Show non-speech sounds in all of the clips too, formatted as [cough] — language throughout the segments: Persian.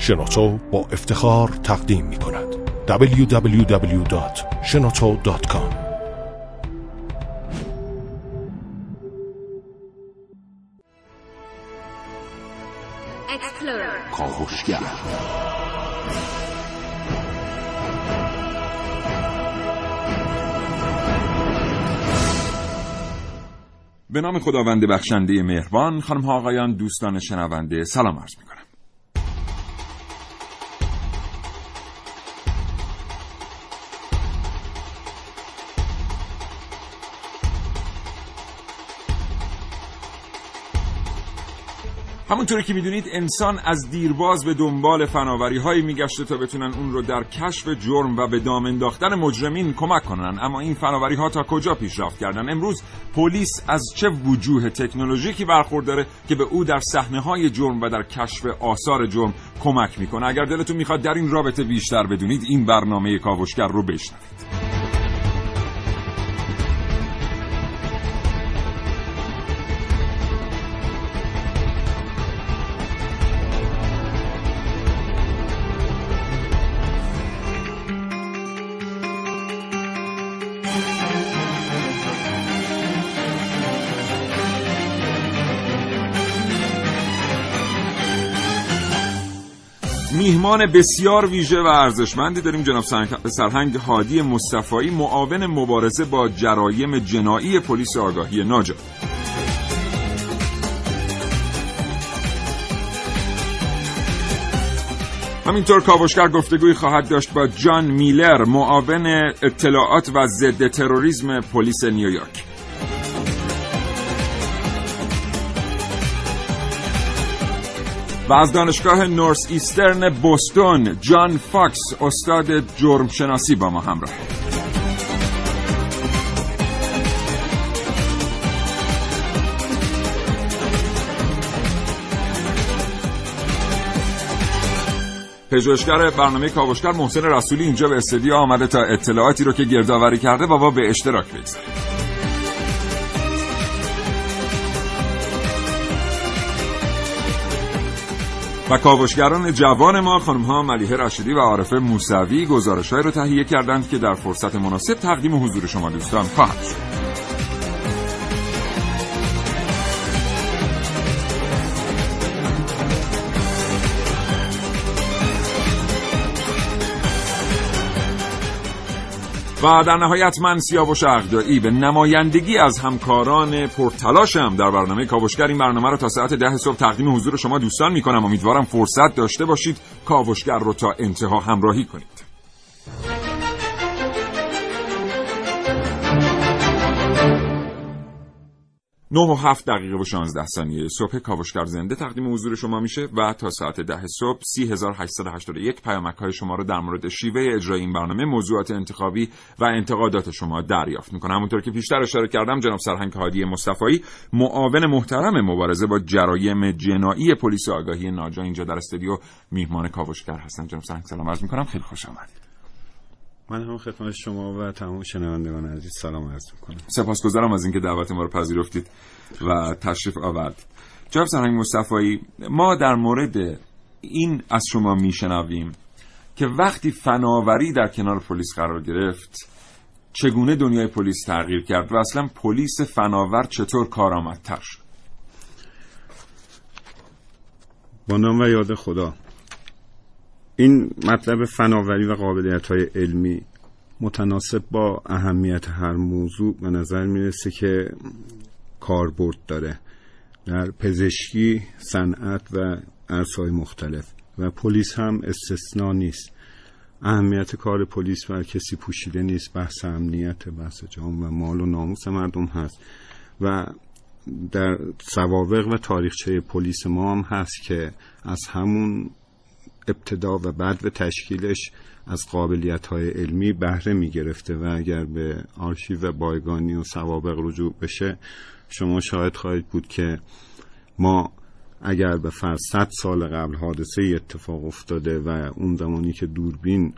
شنوتو با افتخار تقدیم می کند. www.shenoto.com کاوشگر به نام خداوند بخشنده مهربان خانم ها آقایان دوستان شنونده سلام عرض می کنم همونطوری که می‌دونید انسان از دیرباز به دنبال فناوری هایی میگشته تا بتونن اون رو در کشف جرم و به دام انداختن مجرمین کمک کنن. اما این فناوری ها تا کجا پیشرفت کردن؟ امروز پلیس از چه وجوه تکنولوژیکی برخورداره که به او در صحنه های جرم و در کشف آثار جرم کمک می‌کنه؟ اگر دلتون می‌خواد در این رابطه بیشتر بدونید این برنامه کاوشگر رو بشنوید. میهمان بسیار ویژه و ارزشمندی داریم جناب سرهنگ هادی مصطفایی معاون مبارزه با جرایم جنایی پلیس آگاهی ناجا. همینطور کاوشگر گفتگوی خواهد داشت با جان میلر معاون اطلاعات و ضد تروریسم پلیس نیویورک. و از دانشگاه Northeastern بوستون جان فاکس استاد جرم شناسی با ما همراه. پژوهشگر برنامه کاوشگر محسن رسولی اینجا به استودیو آمده تا اطلاعاتی رو که گردآوری کرده و با به اشتراک بگذاریم و کاوشگران جوان ما خانم ها ملیه رشیدی و عارفه موسوی گزارش رو تهیه کردند که در فرصت مناسب تقدیم حضور شما دوستان خواهد شد. و در نهایت من سیاوش اغدایی به نمایندگی از همکاران پرتلاشم. در برنامه کاوشگر این برنامه رو تا ساعت ده صبح تقدیم حضور شما دوستان می‌کنم. امیدوارم فرصت داشته باشید کاوشگر رو تا انتها همراهی کنید. 9 و 7 دقیقه و 16 ثانیه. صبح کاوشگر زنده تقدیم حضور شما میشه و تا ساعت ده صبح 3881 پیامک های شما رو در مورد شیوه اجرای این برنامه موضوعات انتخابی و انتقادات شما دریافت می‌کنه همونطور که پیشتر اشاره کردم جناب سرهنگ هادی مصطفی معاون محترم مبارزه با جرایم جنایی پلیس آگاهی ناجا اینجا در استودیو میهمان کاوشگر هستن. جناب سرهنگ سلام عرض می‌کنم. خیلی خوش آمدید. من هم خدمت شما و تمام شنوندگان عزیز سلام عرض می‌کنم. سپاسگزارم از اینکه دعوت ما رو پذیرفتید و تشریف آورد. جناب سرهنگ مصطفی ما در مورد این از شما میشنویم که وقتی فناوری در کنار پلیس قرار گرفت چگونه دنیای پلیس تغییر کرد و اصلا پلیس فناور چطور کارآمدتر شد؟ با نام و یاد خدا. این مطلب فناوری و قابلیت های علمی متناسب با اهمیت هر موضوع به نظر می‌رسه که کاربرد داره در پزشکی، صنعت و ارزهای مختلف و پلیس هم استثنا نیست. اهمیت کار پلیس بر کسی پوشیده نیست بحث امنیت بحث جام و مال و ناموس مردم هست و در سوابق و تاریخچه پلیس ما هم هست که از همون ابتدا و بعد و تشکیلش از قابلیت های علمی بهره می گرفته و اگر به آرشیو بایگانی و سوابق رجوع بشه شما شاهد خواهید بود که ما اگر به فرض صد سال قبل حادثه اتفاق افتاده و اون زمانی که دوربین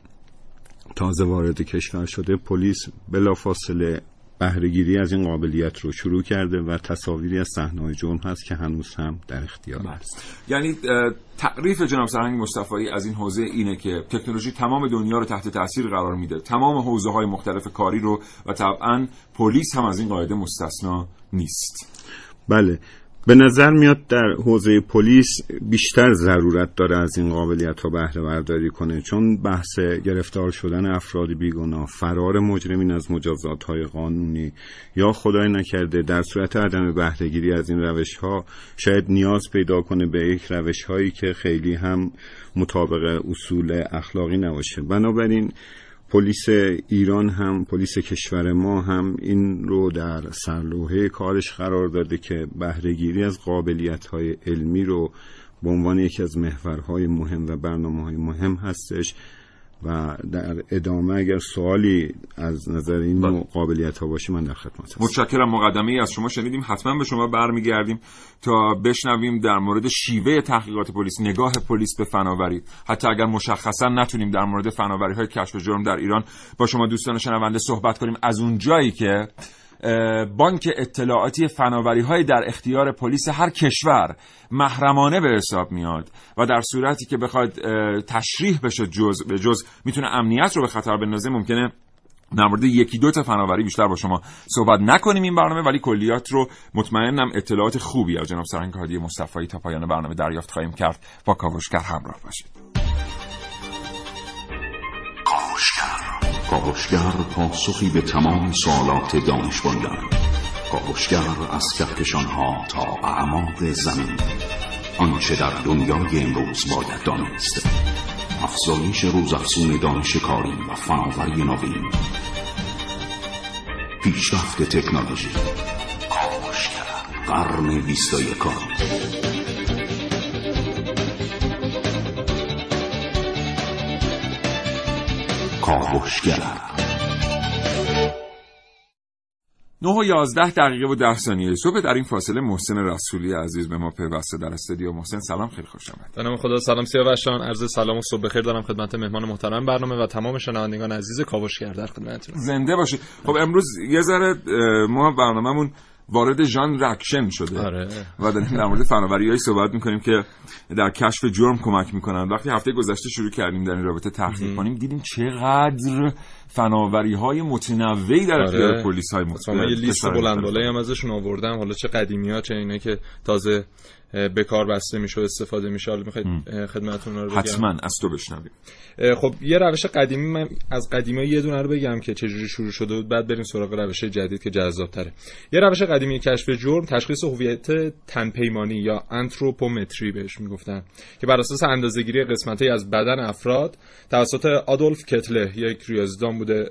تازه وارد کشور شده پلیس بلافاصله بهرهگیری از این قابلیت رو شروع کرده و تصاویری از صحنه‌های جرم هست که هنوز هم در اختیار است. یعنی تعریف جناب سرهنگ مصطفی از این حوزه اینه که تکنولوژی تمام دنیا رو تحت تاثیر قرار میده. تمام حوزه های مختلف کاری رو و طبعا پلیس هم از این قاعده مستثنا نیست. بله. به نظر میاد در حوزه پلیس بیشتر ضرورت داره از این قابلیت ها بهره برداری کنه چون بحث گرفتار شدن افراد بیگناه فرار مجرمین از مجازات های قانونی یا خدای نکرده در صورت عدم بهرهگیری از این روش ها شاید نیاز پیدا کنه به یک روش هایی که خیلی هم مطابق اصول اخلاقی نباشه. بنابراین پلیس ایران هم پلیس کشور ما هم این رو در سرلوحه کارش قرار داده که بهرهگیری از قابلیت های علمی رو به عنوان یکی از محورهای مهم و برنامه های مهم هستش. و در ادامه اگر سوالی از نظر این بله. نوع قابلیت ها باشه من در خدمت هستم. متشکرم. مقدمه ای از شما شنیدیم. حتما به شما برمیگردیم تا بشنویم در مورد شیوه تحقیقات پلیس نگاه پلیس به فناوری. حتی اگر مشخصا نتونیم در مورد فناوری های کشف جرم در ایران با شما دوستان شنونده صحبت کنیم از اون جایی که بانک اطلاعاتی فناوری های در اختیار پلیس هر کشور محرمانه به حساب میاد و در صورتی که بخواد تشریح بشه جز به جز می‌تونه امنیت رو به خطر بندازه ممکنه در مورد یکی دو تا فناوری بیشتر با شما صحبت نکنیم این برنامه ولی کلیات رو مطمئنم اطلاعات خوبی از جناب سرهنگ هادی مصطفی تا پایان برنامه دریافت خواهیم کرد. با کاوشگر همراه باشید. کاوشگر پاسخی به تمام سوالات دانش کاوشگر از کهکشانها تا اعماق زمین. آنچه در دنیای امروز باید دانست. افزایش روزافزون دانش کاری و فناوری نوین. پیشرفت تکنولوژی. کاوشگر قرن بیست و کاوشگر 9 و 11 دقیقه و 10 ثانیه صبح در این فاصله محسن رسولی عزیز به ما پیوسته در استودیو. محسن سلام خیلی خوش آمد به نام خدا سلام سیاوشان عرض سلام و صبح بخیر دارم خدمت مهمان محترم برنامه و تمام شنوندگان عزیز کاوشگر در خدمتتون. زنده باشید. خب امروز یه ذره ما برنامهمون وارد ژانر اکشن شده. آره. و داریم در مورد فناوری‌هایی صحبت می‌کنیم که در کشف جرم کمک می‌کنن. وقتی هفته گذشته شروع کردیم در این رابطه تحقیق کنیم دیدیم چقدر فناوری های متنوعی در اختیار آره. پلیس های من یه لیست بلند هم ازشون آوردم. حالا چه قدیمی ها چه اینه که تازه به کار بسته میشه و استفاده میشه. حالا می‌خواید خدمتتون رو بگم. حتما از تو بشنویم. خب یه روش قدیمی من از قدیمی یه دونه رو بگم که چجوری شروع شده بود. بعد بریم سراغ روش جدید که جذاب تره یه روش قدیمی کشف جرم تشخیص هویت تنپیمانی یا انتروپومتری بهش می‌گفتن که بر اساس اندازه‌گیری قسمت‌های از بدن افراد توسط آدولف کتله یک ریاضیدان بوده.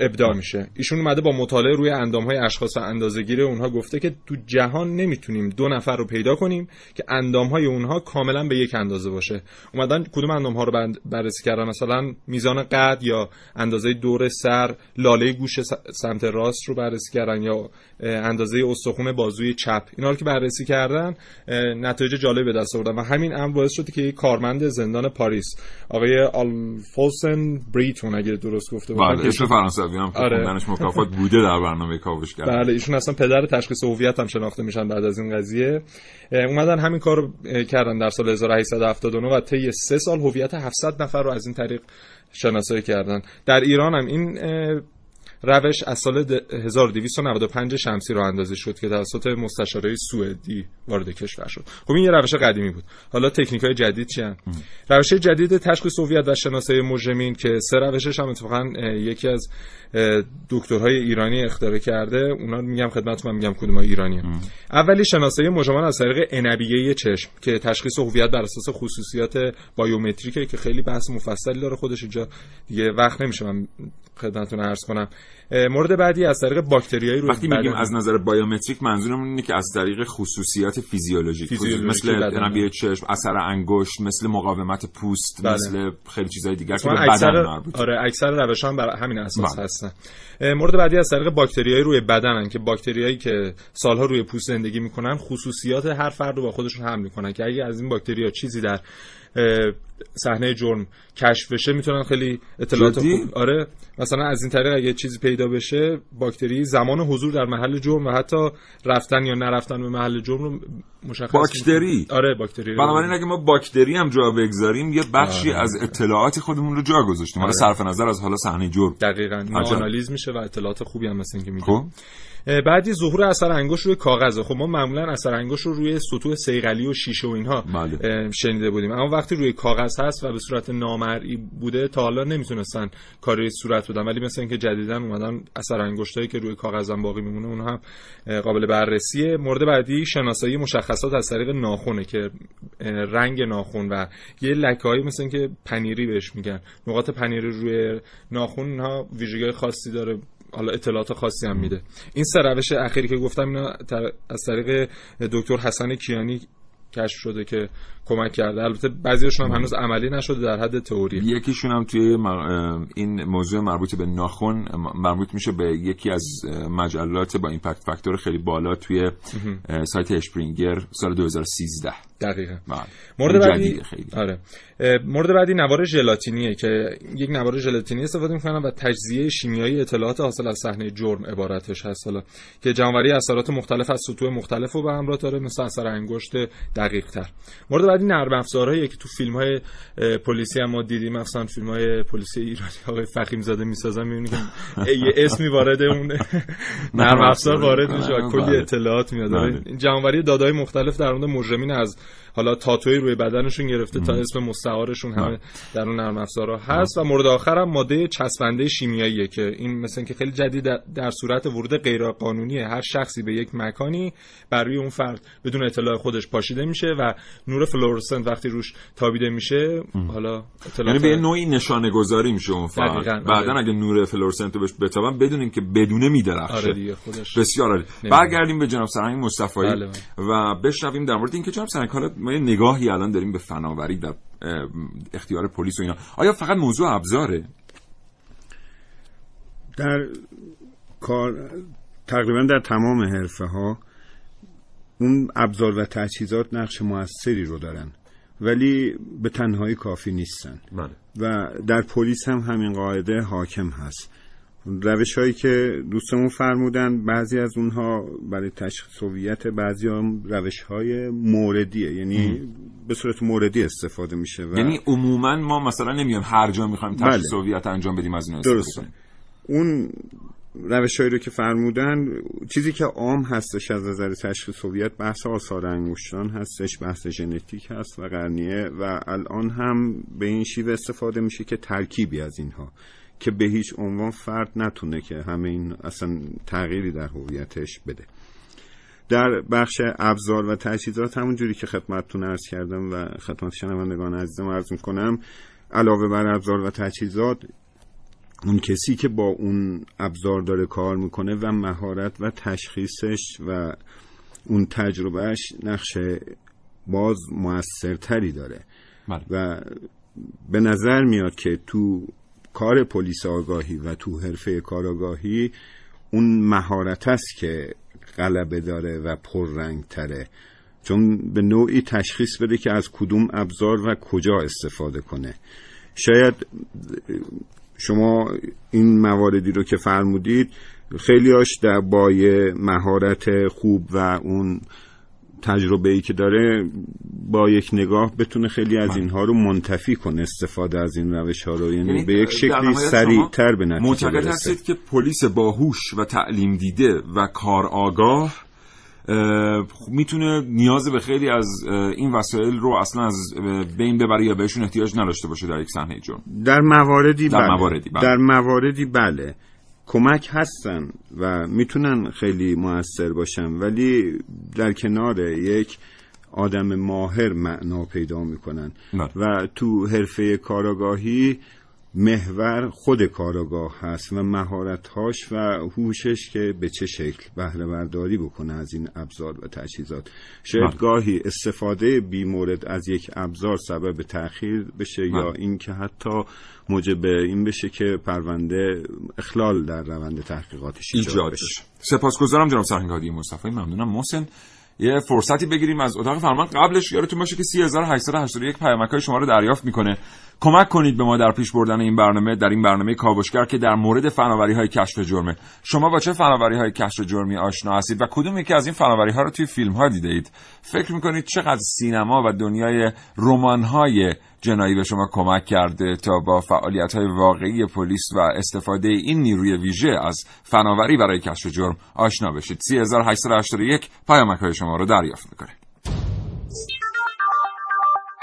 ابداع میشه. ایشون اومده با مطالعه روی اندامهای اشخاص و اندازه‌گیری اونها گفته که تو جهان نمی‌تونیم دو نفر رو پیدا کنیم که اندامهای اونها کاملا به یک اندازه باشه. اومدن کدوم اندامها رو بند- بررسی کردن؟ مثلا میزان قد یا اندازه دور سر لاله گوش سمت راست رو بررسی کردن یا اندازه استخون بازوی چپ. اینا رو که بررسی کردن نتایج جالب به دست آوردن و همین امر باعث شد که یک کارمند زندان پاریس آقای آلفوسن بریتون اگه درست گفته باشم بله فرانسوی هم که آره. خوندنش مکافات بوده در برنامه کاوش کرد. بله ایشون اصلا پدر تشخیص هویت هم شناخته میشن بعد از این قضیه. اومدن همین کار رو کردن در سال 1879 و طی سه سال هویت 700 نفر رو از این طریق شناسایی کردن. در ایران هم این روش از سال د- 1295 شمسی رو اندازه شد که توسط مستشاره سوئدی وارد کشور شد. خب این یه روش قدیمی بود. حالا تکنیک های جدید چی روش جدید تشخیص هویت و شناسایی مجرمین که سه روشش هم اتفاقا یکی از دکترهای ایرانی اختراع کرده. اونا میگم خدمتتون من میگم کدوم ایرانی اولی شناسایی مجرمان از طریق عنبیه چشم که تشخیص هویت بر اساس خصوصیات بایومتریکه که خیلی بحث مفصلی داره خودش اینجا. دیگه وقت نمیشه من خدمتتون عرض کنم مورد بعدی از طریق باکتریایی روی وقتی میگیم از نظر بایومتریک منظورمون اینه که از طریق خصوصیت فیزیولوژیک فیزیولوژیک مثل بدن. عنبیه چشم اثر انگشت مثل مقاومت پوست بله. مثل خیلی چیزای دیگر که به اتفاقاً بدن اکثر مربوطه آره اکثر روش هم بر همین اساس بله. هستن مورد بعدی از طریق باکتریایی روی بدنن که باکتریایی که سالها روی پوست زندگی می‌کنن خصوصیات هر فرد رو با خودشون حمل می‌کنن که اگه از این باکتریا چیزی در صحنه جرم کشف بشه می‌تونن خیلی اطلاعات؟ خوب آره مثلا از این طریق اگه چیزی پیدا بشه باکتری زمان حضور در محل جرم و حتی رفتن یا نرفتن به محل جرم رو مشخص باکتری؟ می‌کنه. آره باکتری بنابراین اگه ما باکتری هم جا بگذاریم یه بخشی آره. از اطلاعات خودمون رو جا گذاشتیم حالا آره. صرف نظر از حالا صحنه جرم دقیقاً. آنالیز میشه و اطلاعات خوبی هم مثل اینکه میده خب بعدی ظهور اثر انگشت روی کاغذه خب ما معمولا اثر انگشت رو روی سطوح صیقلی و شیشه و اینها بله. شنیده بودیم اما وقتی روی کاغذ هست و به صورت نامرئی بوده تا حالا نمی‌تونستن کاری صورت بدن. ولی مثل اینکه جدیدا اومدن اثر انگشتایی که روی کاغذم باقی میمونه اونها هم قابل بررسیه. مورد بعدی شناسایی مشخصات از طریق ناخونه که رنگ ناخون و یه لکه‌ای مثل اینکه پنیری بهش میگن. نقاط پنیری روی ناخون اینها ویژگی خاصی داره. حالا اطلاعات خاصی هم میده. این سه روش اخیری که گفتم اینا از طریق دکتر حسن کیانی کشف شده که کمک کرده. البته بعضیشون هم هنوز عملی نشده در حد تئوری. یکیشون هم توی این موضوع مربوط به ناخن مربوط میشه به یکی از مجلات با ایمپکت فاکتور خیلی بالا توی سایت اشپرینگر سال 2013 دقیقا بله. مورد بعدی خیلی آره مورد بعدی نوار ژلاتینیه که یک نوار ژلاتینی استفاده می‌کنن و تجزیه شیمیایی اطلاعات حاصل از صحنه جرم عبارتش هست حالا که جمعوری اثرات مختلف از سطوح مختلف رو به همراه داره مثل اثر انگشت دقیق تر مورد بعدی نرم افزارهایی که تو فیلم های پلیسی هم ما دیدیم مثلا فیلم های پلیسی ایرانی آقای فخیم زاده می‌سازن می‌بینی که یه اسمی وارد اون [laughs] نرم افزار وارد میشه و کلی بله. اطلاعات میاد بله. این جمعوری دادای مختلف در مورد مجرمین از حالا تاتوی روی بدنشون گرفته تا اسم مستعارشون همه در اون نرم افزارها هست و مورد آخر هم ماده چسبنده شیمیاییه که این مثلا که خیلی جدید در- صورت ورود غیر قانونی هر شخصی به یک مکانی بر روی اون فرد بدون اطلاع خودش پاشیده میشه و نور فلورسنت وقتی روش تابیده میشه حالا یعنی به نوعی نشانه گذاری میشه اون فرد. آره. بعدا اگه نور فلورسنت رو بهش بتابن بدونیم که بدونه میدرخشه. آره بسیار عالی. برگردیم به جناب سرهنگ مصطفی بله، و بشنویم در مورد اینکه جناب سرهنگ حالا ما یه نگاهی الان داریم به فناوری در اختیار پلیس و اینا. آیا فقط موضوع ابزاره؟ در کار تقریبا در تمام حرفه ها اون ابزار و تجهیزات نقش موثری رو دارن ولی به تنهایی کافی نیستن. بله. و در پلیس هم همین قاعده حاکم هست. روش هایی که دوستمون فرمودن بعضی از اونها برای تشخیص هویت بعضی هم روش های موردیه. یعنی به صورت موردی استفاده میشه و یعنی عموما ما مثلا نمیایم هر جا می‌خوایم تشخیص بله. هویت انجام بدیم از این استفاده درسته. کنیم. اون روش رو که فرمودن چیزی که عام هستش از نظر تشخیص هویت بحث آثار انگشتان هستش بحث ژنتیک هست و قرنیه و الان هم به این شیوه استفاده میشه که ترکیبی از اینها. که به هیچ عنوان فرد نتونه که همه این اصلا تغییری در هویتش بده در بخش ابزار و تجهیزات همون جوری که خدمتتون عرض کردم و خدمت شنوندگان عزیزم عرض می‌کنم علاوه بر ابزار و تجهیزات اون کسی که با اون ابزار داره کار می‌کنه و مهارت و تشخیصش و اون تجربهش نقش باز موثرتری داره بله. و به نظر میاد که تو کار پلیس آگاهی و تو حرفه کاراگاهی اون مهارت است که غلبه داره و پررنگ تره چون به نوعی تشخیص بده که از کدوم ابزار و کجا استفاده کنه. شاید شما این مواردی رو که فرمودید خیلی هاش در با مهارت خوب و اون تجربه ای که داره با یک نگاه بتونه خیلی از اینها رو منتفی کنه استفاده از این روش ها رو. یعنی, به یک شکلی سریعتر به نتیجه معتقد هستید که پلیس باهوش و تعلیم دیده و کار آگاه اه، می‌تونه نیاز به خیلی از این وسایل رو اصلا از بین ببره یا بهشون احتیاج نداشته باشه در یک صحنه جرم. در مواردی در بله. مواردی، بله. در مواردی بله. کمک هستن و می‌تونن خیلی موثر باشن ولی در کنار یک آدم ماهر معنا پیدا می‌کنن بله. و تو حرفه کاراگاهی محور خود کاراگاه هست و مهارتهاش و هوشش که به چه شکل بهره برداری بکنه از این ابزار و تجهیزات. شاید بله. گاهی استفاده بی مورد از یک ابزار سبب تأخیر بشه یا بله. اینکه حتی موجب این بشه که پرونده اخلال در روند تحقیقاتش ایجاد بشه. سپاسگزارم جناب سرهنگ مصطفی. ممنونم. محسن یه فرصتی بگیریم از اتاق فرمان. قبلش یادتون باشه که 3881 پیامک های شما رو دریافت می‌کنه. کمک کنید به ما در پیش بردن این برنامه در این برنامه کاوشگر که در مورد فناوری های کشف جرمه. شما با چه فناوری های کشف جرمی آشنا هستید و کدوم یکی از این فناوری ها رو توی فیلم ها دیده اید؟ فکر می‌کنید چقدر سینما و دنیای رمان های جنایی به شما کمک کرده تا با فعالیت های واقعی پلیس و استفاده این نیروی ویژه از فناوری برای کشف جرم آشنا بشید؟ 3881 پیامک های شما رو دریافت می‌کنه.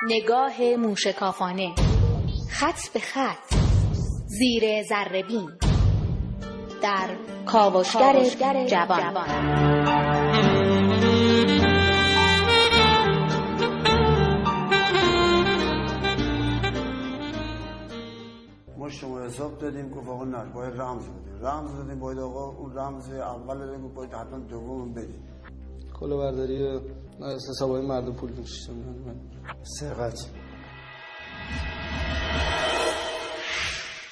نگاه موشکافانه خط به خط زیر بین. در کاوشگر جوان. ما شما حساب دادیم گفت آقا نه باید رمز بدیم رمز دادیم باید آقا اون رمز اول دادیم باید حتما دوم بدیم. کلا برداری حساب های مردم پول میشتم سرقت.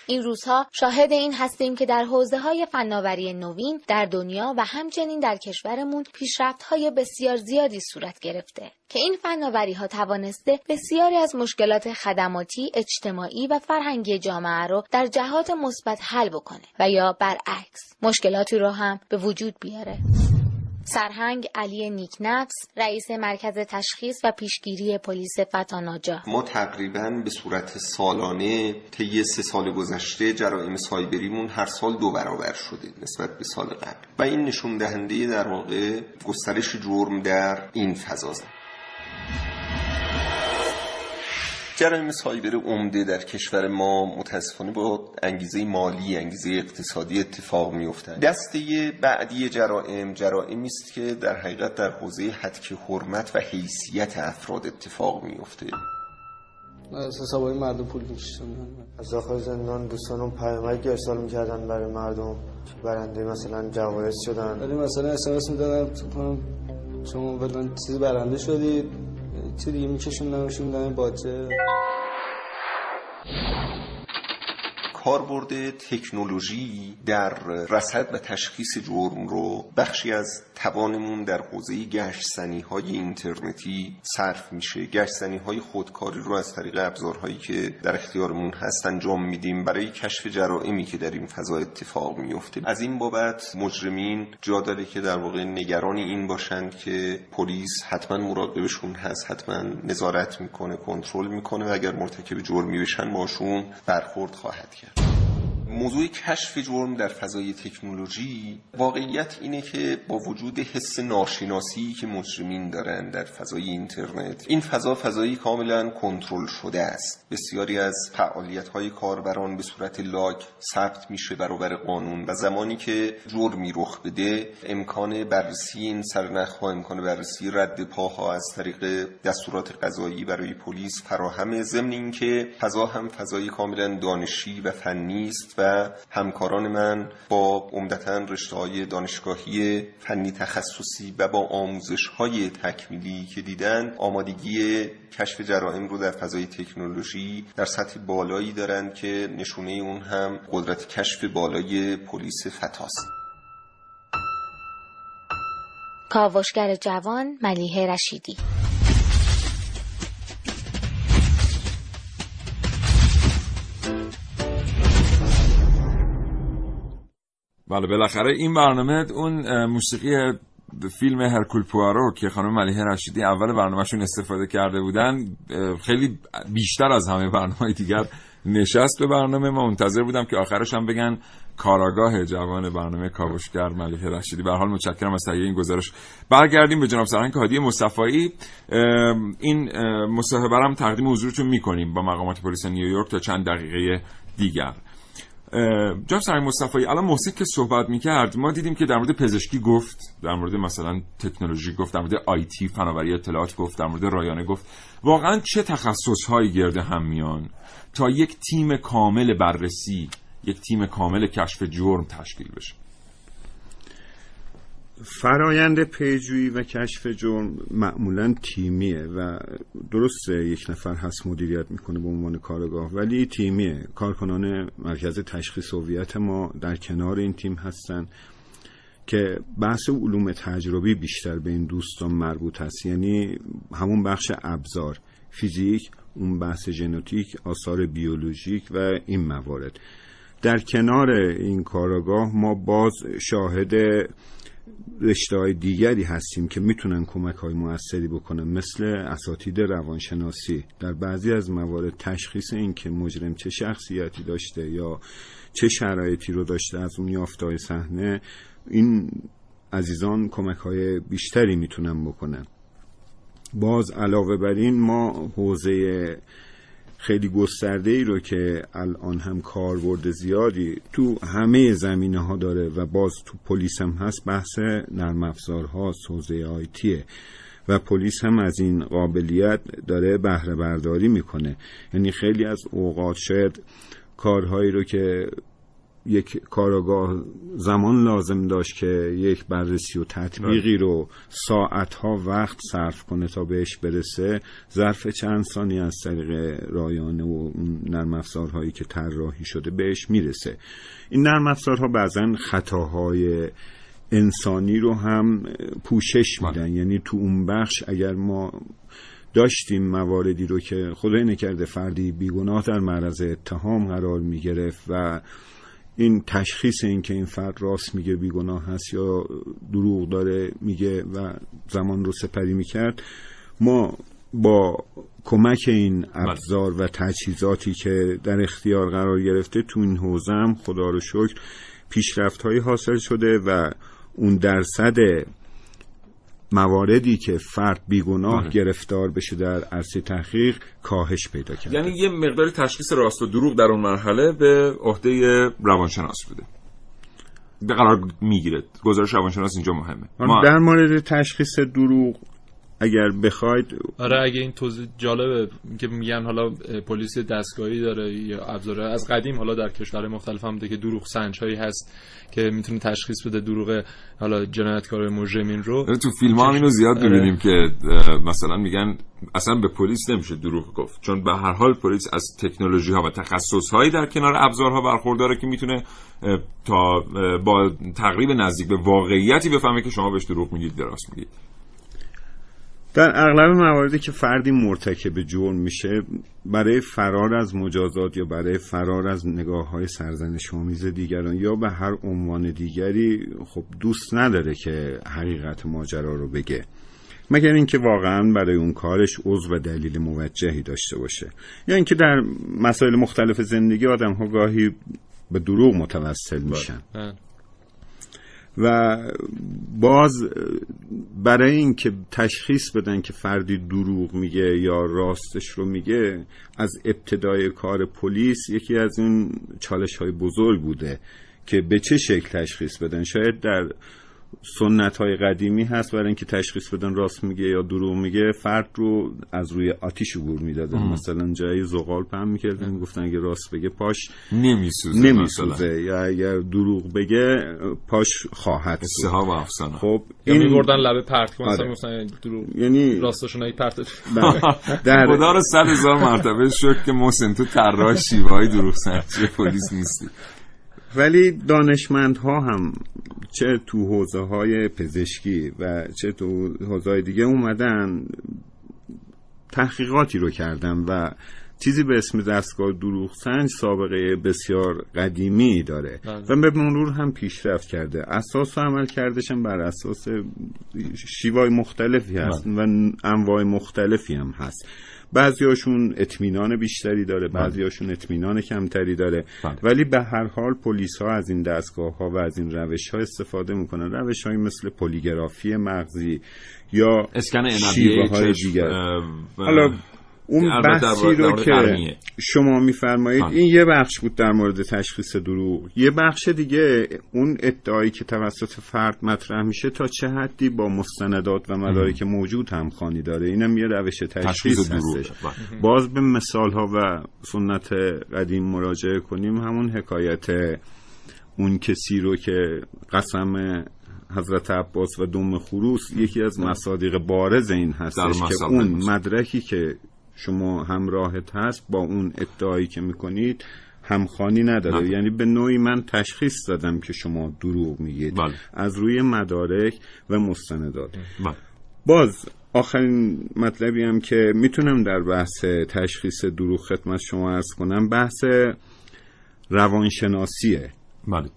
این روزها شاهد این هستیم که در حوزه های فناوری نوین در دنیا و همچنین در کشورمون پیشرفت های بسیار زیادی صورت گرفته که این فناوری ها توانسته بسیاری از مشکلات خدماتی، اجتماعی و فرهنگی جامعه رو در جهات مثبت حل بکنه و یا برعکس مشکلاتی رو هم به وجود بیاره. سرهنگ علی نیکنفس رئیس مرکز تشخیص و پیشگیری پلیس فتاناجا ما تقریبا به صورت سالانه طی سه سال گذشته جرائم سایبریمون هر سال دو برابر شده نسبت به سال قبل. و این نشون دهنده در واقع گسترش جرم در این فضاست جرایم سایبر عمده در کشور ما متاسفانه با انگیزه مالی انگیزه اقتصادی اتفاق میافتند دسته بعدی جرائم جرائمی است که در حقیقت در حوزه حدک حرمت و حیثیت افراد اتفاق میفته از حسابای مردم پول میکشتن از داخل زندان دوستانم پیامک ارسال می‌کردن برای مردم برنده مثلا جوایز شدن. ولی مثلا اسمس می‌دادن شما بدن چیزی برنده شدید. چی دیگه میکشوندن میدن باجه. کاربرد تکنولوژی در رصد و تشخیص جرم رو بخشی از توانمون در حوزه گشتسنی های اینترنتی صرف میشه. گشتسنی های خودکاری رو از طریق ابزارهایی که در اختیارمون هست انجام میدیم. برای کشف جرائمی که در این فضا اتفاق میفته از این بابت مجرمین جا داره که در واقع نگران این باشند که پلیس حتما مراقبشون هست حتما نظارت می‌کنه کنترل می‌کنه و اگر مرتکب جرمی بشن باشون برخورد خواهد کرد. موضوع کشف جرم در فضای تکنولوژی واقعیت اینه که با وجود حس ناشناسی که مجرمین دارن در فضای اینترنت این فضا فضایی کاملا کنترل شده است. بسیاری از فعالیت های کاربران به صورت لاگ ثبت میشه برابر قانون و زمانی که جرمی رخ بده امکان بررسی این سرنخ ها امکان بررسی رد پاها از طریق دستورات قضایی برای پلیس فراهم ضمن اینکه فضا هم فضای کاملا دانشی و فنی است و همکاران من با عمدتا رشته های دانشگاهی فنی تخصصی و با آموزش های تکمیلی که دیدن آمادگی کشف جرائم رو در فضای تکنولوژی در سطح بالایی دارند که نشونه اون هم قدرت کشف بالای پلیس فتاست. کاوشگر جوان ملیه رشیدی بله بالاخره این برنامه اون موسیقی فیلم هرکول پوارو که خانم ملیحه رشیدی اول برنامهشون استفاده کرده بودن خیلی بیشتر از همه برنامه دیگر نشست به برنامه. ما منتظر بودم که آخرش هم بگن کاراگاه جوان برنامه کاوشگر ملیحه رشیدی. به حال متشکرم از تهیه این گزارش. برگردیم به جناب سرهنگ هادی مصطفایی این مصاحبه هم تقدیم حضورتون می‌کنیم با مقامات پلیس نیویورک تا چند دقیقه دیگر. جناب سرهنگ مصطفی الان محسن که صحبت می‌کرد ما دیدیم که در مورد پزشکی گفت در مورد مثلا تکنولوژی گفت در مورد آیتی فناوری اطلاعات گفت در مورد رایانه گفت. واقعا چه تخصص هایی گرده هم میان؟ تا یک تیم کامل بررسی یک تیم کامل کشف جرم تشکیل بشه. فرایند پیجویی و کشف جرم معمولا تیمیه و درسته یک نفر هست مدیریت می‌کنه به عنوان کارگاه ولی تیمیه. کارکنان مرکز تشخیص هویت ما در کنار این تیم هستن که بحث علوم تجربی بیشتر به این دوستان مربوط هست یعنی همون بخش ابزار فیزیک اون بحث ژنتیک آثار بیولوژیک و این موارد. در کنار این کاراگاه ما باز شاهد رشته های دیگری هستیم که می‌تونن کمک های موثری بکنن مثل اساتید روانشناسی. در بعضی از موارد تشخیص این که مجرم چه شخصیتی داشته یا چه شرایطی رو داشته از اون یافتای صحنه این عزیزان کمک های بیشتری می‌تونن بکنن. باز علاوه بر این ما حوزه خیلی گسترده ای رو که الان هم کاربرد زیادی تو همه زمینه ها داره و باز تو پلیس هم هست بحث نرم افزار هاست حوزه آیتیه و پلیس هم از این قابلیت داره بهره برداری می‌کنه. یعنی خیلی از اوقات شاید کارهایی رو که یک کاراگاه زمان لازم داشت که یک بررسی و تطبیقی رو ساعتها وقت صرف کنه تا بهش برسه ظرف چند ثانیه از طریق رایانه و نرم افزارهایی که طراحی شده بهش می‌رسه. این نرم افزارها بعضا خطاهای انسانی رو هم پوشش میدن. یعنی تو اون بخش اگر ما داشتیم مواردی رو که خدای نکرده فردی بیگناه در معرض اتهام قرار می گرفت و این تشخیص این که این فرد راست میگه بیگناه هست یا دروغ داره میگه و زمان رو سپری می‌کرد ما با کمک این ابزار و تجهیزاتی که در اختیار قرار گرفته تو این حوزه هم خدا رو شکر پیشرفت هایی حاصل شده و اون درصد مواردی که فرد بیگناه بله. گرفتار بشه در عرصه تحقیق کاهش پیدا کرده. یعنی یه مقدار تشخیص راست و دروغ در اون مرحله به عهده روانشناس بوده. به قرار می‌گیره. گزارش روانشناس اینجا مهمه. ما در مورد تشخیص دروغ اگر بخواید آره اگه این توضیح جالبه که میگن حالا پلیس دستگاهی داره یا ابزار از قدیم حالا در کشورهای مختلف هم بوده که دروغ سنج هایی هست که می‌تونه تشخیص بده دروغ حالا جنایتکار مجرمین رو. تو فیلم ها اینو زیاد آره. ببینیم که مثلا میگن اصلا به پلیس نمیشه دروغ گفت. چون به هر حال پلیس از تکنولوژی ها و تخصص هایی در کنار ابزارها برخورداره که می‌تونه تا با تقریب نزدیک به واقعیتی بفهمه که شما بهش دروغ میگید درست میگید. در اغلب مواردی که فردی مرتکب جرم میشه برای فرار از مجازات یا برای فرار از نگاه های سرزنش آمیز دیگران یا به هر عنوان دیگری خب دوست نداره که حقیقت ماجرا رو بگه. مگر اینکه واقعا برای اون کارش عضو و دلیل موجهی داشته باشه. یا اینکه در مسائل مختلف زندگی آدم ها گاهی به دروغ متوسل میشن. بله. و باز برای اینکه تشخیص بدن که فردی دروغ میگه یا راستش رو میگه از ابتدای کار پلیس یکی از این چالش های بزرگ بوده که به چه شکل تشخیص بدن؟ شاید در سنت های قدیمی هست برای اینکه تشخیص بدن راست میگه یا دروغ میگه فرد رو از روی آتیش عبور می‌دادن. مثلا جایی زغال پهن می‌کردن می‌گفتن اگه راست بگه پاش نمیسوزه مثلا. نمیسوزه یا اگر دروغ بگه پاش خواهد سوخت. و افسانه. خب این میبردن لبه پرت کنن مثلا آره. می‌گفتن دروغ یعنی راستشون ای پرت. بله. [laughs] در خدا رو صد هزار مرتبه شکر که محسن تو طراح شیوه های دروغ سنجی پلیس نیستی. ولی دانشمندها هم چه تو حوزه های پزشکی و چه تو حوزه های دیگه اومدن تحقیقاتی رو کردن و چیزی به اسم دستگاه دروغ سنج سابقه بسیار قدیمی داره. بله. و به مرور هم پیشرفت کرده. اساس و عمل کردش هم بر اساس شیوای مختلفی هست و انواع مختلفی هم هست. بعضیاشون اطمینان بیشتری داره بعضیاشون اطمینان کمتری داره. بله. ولی به هر حال پلیس ها از این دستگاه ها و از این روش ها استفاده می‌کنن. روش های مثل پلیگرافی مغزی یا اسکن شیوه های دیگر. حالا اون بحثی رو که. شما میفرمایید. این یه بخش بود در مورد تشخیص دروغ یه بخش دیگه اون ادعایی که توسط فرد مطرح میشه تا چه حدی با مستندات و مدارک موجود همخوانی داره اینم یه روش تشخیص هستش بله. باز به مثال ها و سنت قدیم مراجعه کنیم همون حکایت اون کسی رو که قسم حضرت عباس و دم خروس یکی از مصادیق بارز این هستش که اون. مدرکی که شما همراهت هست با اون ادعایی که می‌کنید همخانی نداره نه. یعنی به نوعی من تشخیص دادم که شما دروغ میگید بله. از روی مدارک و مستندات بله. باز آخرین مطلبی هم که می‌تونم در بحث تشخیص دروغ خدمت شما ارز کنم بحث روانشناسیه بله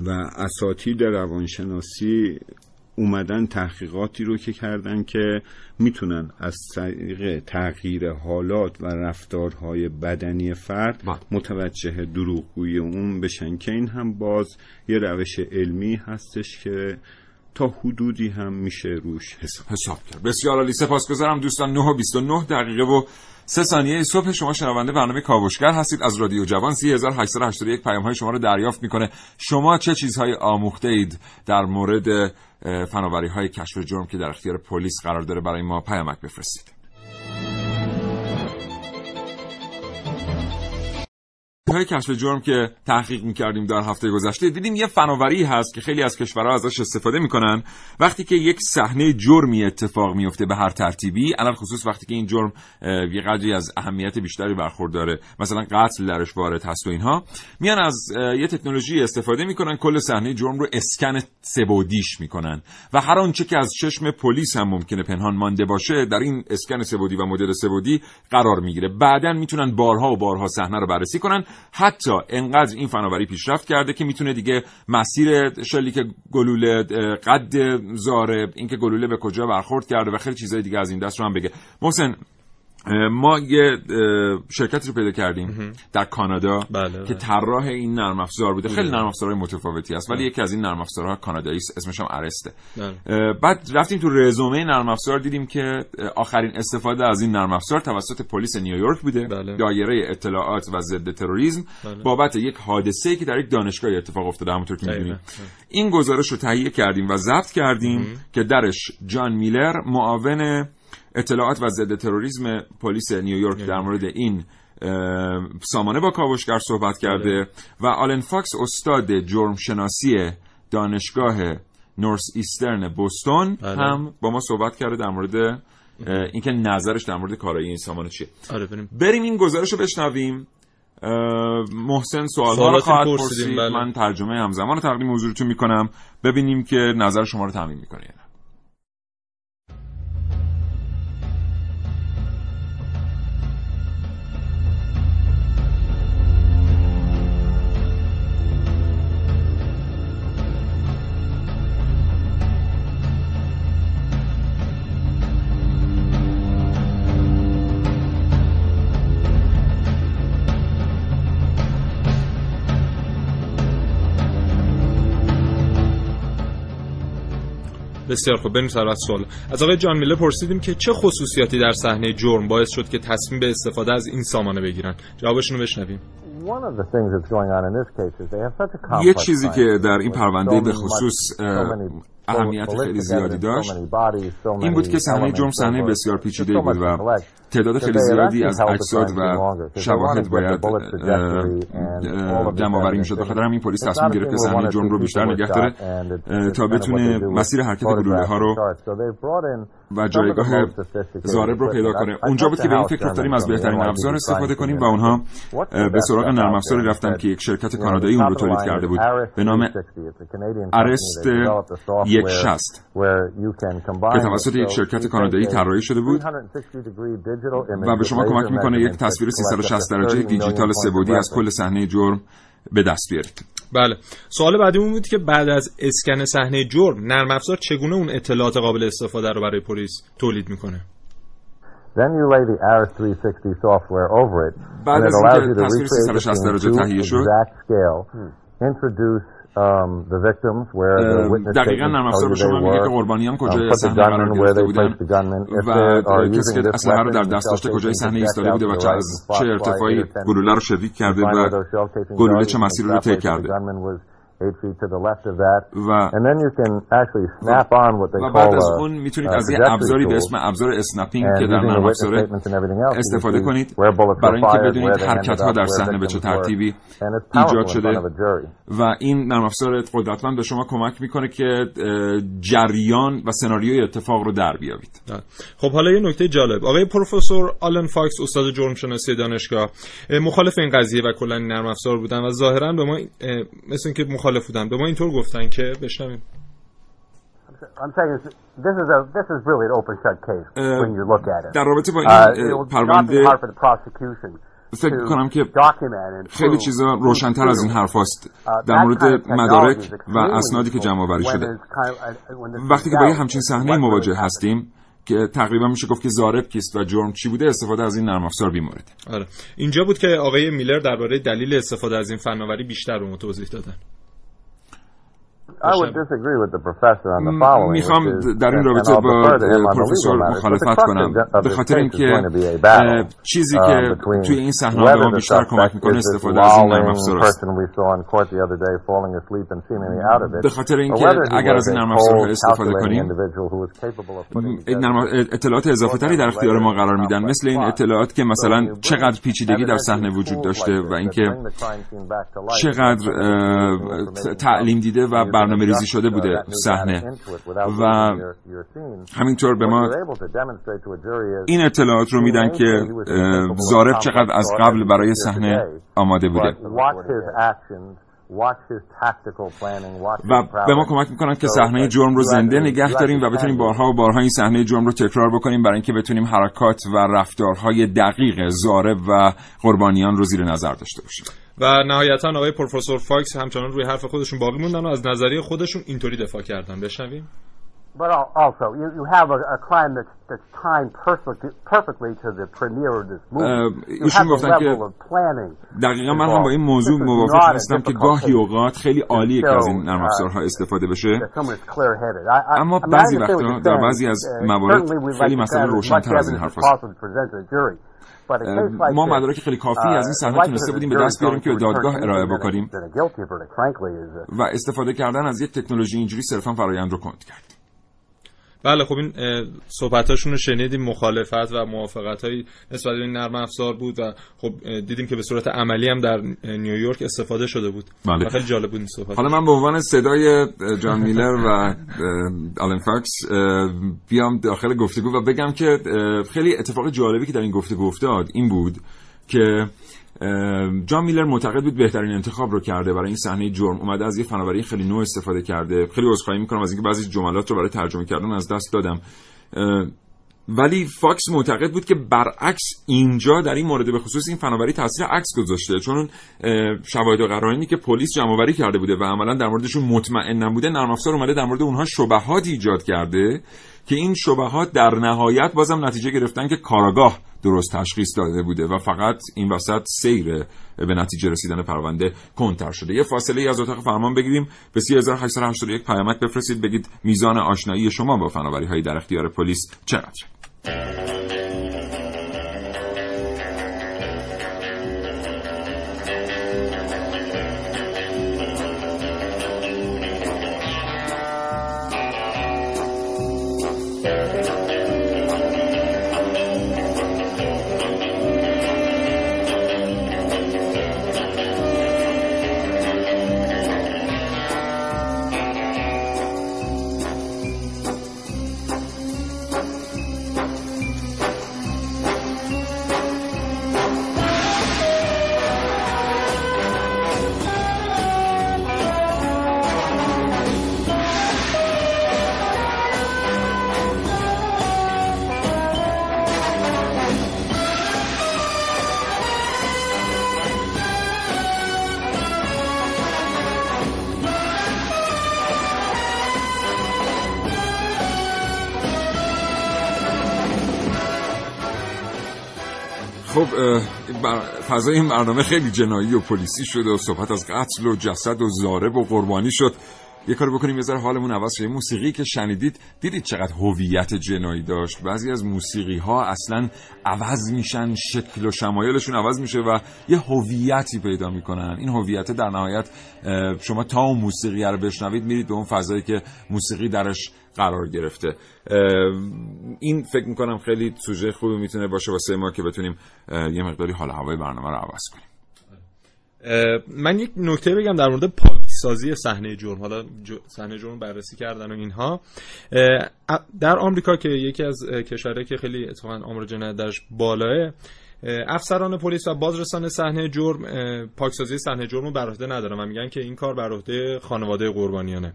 و اساتید روانشناسی اومدن تحقیقاتی رو که کردن که می‌تونن از طریق تغییر حالات و رفتارهای بدنی فرد بله. متوجه دروغگویی اون بشن. که این هم باز یه روش علمی هستش که تا حدودی هم میشه روش حساب حساب کرد. بسیار عالی. سپاسگزارم دوستان. 9 و 29 دقیقه و سه ثانیه. صبح شما شنونده برنامه کاوشگر هستید. از رادیو جوان 3881 پیام های شما رو دریافت می‌کنه. شما چه چیزهایی آموخته اید در مورد فناوری های کشف جرم که در اختیار پلیس قرار داره برای ما پیامک بفرستید؟ های کشف جرم که تحقیق می‌کردیم در هفته گذشته دیدیم یه فناوری هست که خیلی از کشورها ازش استفاده می‌کنن. وقتی که یک صحنه جرمی اتفاق میفته به هر ترتیبی علل خصوص وقتی که این جرم یه قدری از اهمیت بیشتری برخورداره مثلا قتل درش وارد هست و اینها. میان از یه تکنولوژی استفاده می‌کنن کل صحنه جرم رو اسکن سبودیش می‌کنن. و هر آنچه که از چشم پلیس هم ممکنه پنهان مانده باشه در این اسکن سبودی و مدل سبودی قرار می‌گیره. بعدا می‌تونن بارها و بارها صحنه رو بررسی کنن. حتی انقدر این فناوری پیشرفت کرده که می‌تونه دیگه مسیر شلیک گلوله قد زاره اینکه گلوله به کجا برخورد کرده و خیلی چیزای دیگه از این دست رو هم بگه. محسن ما یه شرکتی رو پیدا کردیم در کانادا بله، بله. که طراح این نرم افزار بوده خیلی نرم افزارهای متفاوتی هست ولی یکی از این نرم افزارها کانادایی است اسمش هم ارسته بله. بعد رفتیم تو رزومه نرم افزار دیدیم که آخرین استفاده از این نرم افزار توسط پلیس نیویورک بوده بله. دایره اطلاعات و ضد تروریسم بله. بابت یک حادثه که در یک دانشگاه اتفاق افتاده همونطور که دقیقاً. می‌دونیم این گزارش رو تهیه کردیم و ضبط کردیم که درش جان میلر معاون اطلاعات و ضد تروریسم پلیس نیویورک در مورد این سامانه با کاوشگر صحبت کرده و آلن فاکس استاد جرم شناسی دانشگاه نورس ایسترن بوستون بله. هم با ما صحبت کرده در مورد اینکه نظرش در مورد کارایی این سامانه چیه. آره بریم. بریم این گزارش رو بشنویم محسن سوال رو سوالاتی خواهد پرسید. بله. من ترجمه همزمان رو تقدیم حضورتون می‌کنم. ببینیم که نظر شما رو تامین می‌کنه بسیار خوب بریم سر سوال. از آقای جان میله پرسیدیم که چه خصوصیاتی در صحنه جرم باعث شد که تصمیم به استفاده از این سامانه بگیرن؟ جوابشون رو بشنویم. یه چیزی که در این پرونده به خصوص اه، اهمیت خیلی زیادی داشت این بود که صحنه جرم صحنه بسیار پیچیده بود و تعداد خیلی زیادی از اجساد و شواهد باید جمع آوری می‌شد. بخاطر همین پلیس تصمیم گرفت که صحنه جرم رو بیشتر نگه داره تا بتونه مسیر حرکت گلوله ها رو و جایگاه زارب رو پیدا کنه. اونجا بود که به این فکر افتادیم از بهترین ابزار استفاده کنیم و اونها به سراغ نرم افزاری رفتن که یک شرکت کانادایی اون رو تولید کرده بود. به نام ارست یک شست که توسط یک شرکت کانادایی طراحی شده بود و به شما کمک می‌کنه یک تصویر 360 درجه دیجیتال سه‌بعدی از کل صحنه جرم به دست بیارید. بله. سوال بعدیمون بود که بعد از اسکن صحنه جرم نرم افزار چگونه اون اطلاعات قابل استفاده رو برای پلیس تولید می‌کنه؟ بعد از اینکه تصویر 360 درجه تهیه شد دقیقا نرم افزار به شما میگه که قربانیان کجای صحنه قرار گرفته بودن و کسی که اسلحه رو در دست داشته کجای صحنه ایستاده بوده و چه از چه ارتفاعی گلوله رو شلیک کرده و گلوله چه مسیر رو طی کرده. Eight feet to the left of that. و And then you can actually snap on what they و call بعد از a, اون می‌تونید a از یه ابزاری به tool. اسم ابزار snapping And که در نرم witness افزاره statements and everything else, you can استفاده کنید برای اینکه بدونید حرکت ها در صحنه به چه. ترتیبی And it's powerful ایجاد شده. و این نرم افزار قدرتمند به شما کمک می‌کنه که جریان و سناریوی اتفاق رو در بیابید خب حالا یه نکته جالب آقای پروفسور آلن فاکس استاد جرم شناسی دانشگاه اه، مخالف این قضیه و کلا نرم افزار بودن و ظاهرا به ما مثل اینکه مخالف بودن. به ما اینطور گفتن که بشنویم. در رابطه با این Uh, be پرونده فکر می‌کنم که خیلی چیزا روشنتر از این. حرف است Uh, در مورد مدارک و اسنادی که جمع آوری شده. uh, وقتی که با یه همچین صحنه مواجه. هستیم که تقریبا میشه گفت که زارب کیست و جرم چی بوده استفاده از این نرم افزار بیمورد. آره. اینجا بود که آقای میلر درباره دلیل استفاده از این فناوری بیشتر به ما توضیح دادن. می‌خوام در این رابطه با پروفسور مخالفت کنم. به خاطر اینکه چیزی که توی این صحنه ما بیشتر کمک می‌کنه استفاده از این نرم افزار به خاطر اینکه اگر از این نرم افزار استفاده کنیم اطلاعات اضافه تری در اختیار ما قرار میدن. مثل این اطلاعات که مثلا چقدر پیچیدگی در صحنه وجود داشته و اینکه چقدر تعلیم دیده و برنامه ریزی شده بوده صحنه. و همینطور به ما این اطلاعات رو میدن که زارب چقدر از قبل برای صحنه آماده بوده. و به ما کمک می‌کنن که صحنه جرم رو زنده نگه داریم و بتونیم بارها و بارها این صحنه جرم رو تکرار بکنیم برای اینکه بتونیم حرکات و رفتارهای دقیق زارب و قربانیان رو زیر نظر داشته باشیم. و نهایتا آقای پروفسور فاکس همچنان روی حرف خودشون باقی موندن و از نظریه خودشون اینطوری دفاع کردن. بشنویم. But also, you, you have a, a crime that's, that's timed perfectly, perfectly to the premiere of this movie. Uh, you have a level of planning. دقیقا من هم با این موضوع موافق هستم که گاهی اوقات خیلی عالیه که از این uh, نرم افزارها استفاده بشه. اما بعضی وقتا در بعضی از uh, موارد خیلی مثلا روشنتر از این حرف هست. Uh, ما مدارک خیلی کافی از این صحنه تونسته بودیم به دست بیاریم که به دادگاه ارائه بکنیم. و استفاده کردن از یک تکنولوژی اینجوری صرفا فرایند رو کند کردیم بله خب این صحبتاشون رو شنیدیم مخالفت و موافقت های نسبت به این نرم افزار بود و خب دیدیم که به صورت عملی هم در نیویورک استفاده شده بود بله. خیلی جالب بود این صحبت حالا من به عنوان صدای جان میلر و آلن فاکس بیام داخل گفتگو و بگم که خیلی اتفاق جالبی که در این گفتگو افتاد این بود که جان میلر معتقد بود بهترین انتخاب رو کرده برای این صحنه جرم. اومده از یه فناوری خیلی نو استفاده کرده. خیلی عذرخواهی می‌کنم از اینکه بعضی جملات رو برای ترجمه کردن از دست دادم. ولی فاکس معتقد بود که برعکس اینجا در این مورد به خصوص این فناوری تاثیر عکس گذاشته. چون شواهد و قرائنی که پلیس جمع کرده بوده و عملا در موردشون مطمئن نبوده نرم افزار اومده در مورد اونها شبهات ایجاد کرده. که این شبهات در نهایت بازم نتیجه گرفتن که کاراگاه درست تشخیص داده بوده و فقط این وسط سیر به نتیجه رسیدن پرونده کنتر شده. یه فاصله ای از اتاق فرمان بگیریم. به 3881 پیامک بفرستید. بگید میزان آشنایی شما با فناوری های در اختیار پلیس چقدر فضای این برنامه خیلی جنایی و پلیسی شد و صحبت از قتل و جسد و زارب و قربانی شد. یه کار بکنیم یه حالمون عوض شه. موسیقی که شنیدید دیدید چقدر هویت جنایی داشت؟ بعضی از موسیقی ها اصلا عوض میشن شکل و شمایلشون عوض میشه و یه هویتی پیدا می‌کنن. این هویت در نهایت شما تا اون موسیقی رو بشنوید میرید به اون فضایی که موسیقی درش قرار گرفته. این فکر می‌کنم خیلی سوژه خوبی می‌تونه باشه واسه ما که بتونیم یه مقداری حال هوای برنامه رو عوض کنیم. من یک نکته بگم در مورد پاکسازی صحنه جرم حالا صحنه جرم بررسی کردن و اینها. در آمریکا که یکی از کشورهایی که خیلی اتفاقا آمار جنایت درش بالاه افسران پلیس و بازرسان صحنه جرم پاکسازی صحنه جرم رو بر عهده ندارن و میگن که این کار بر عهده خانواده قربانیانه.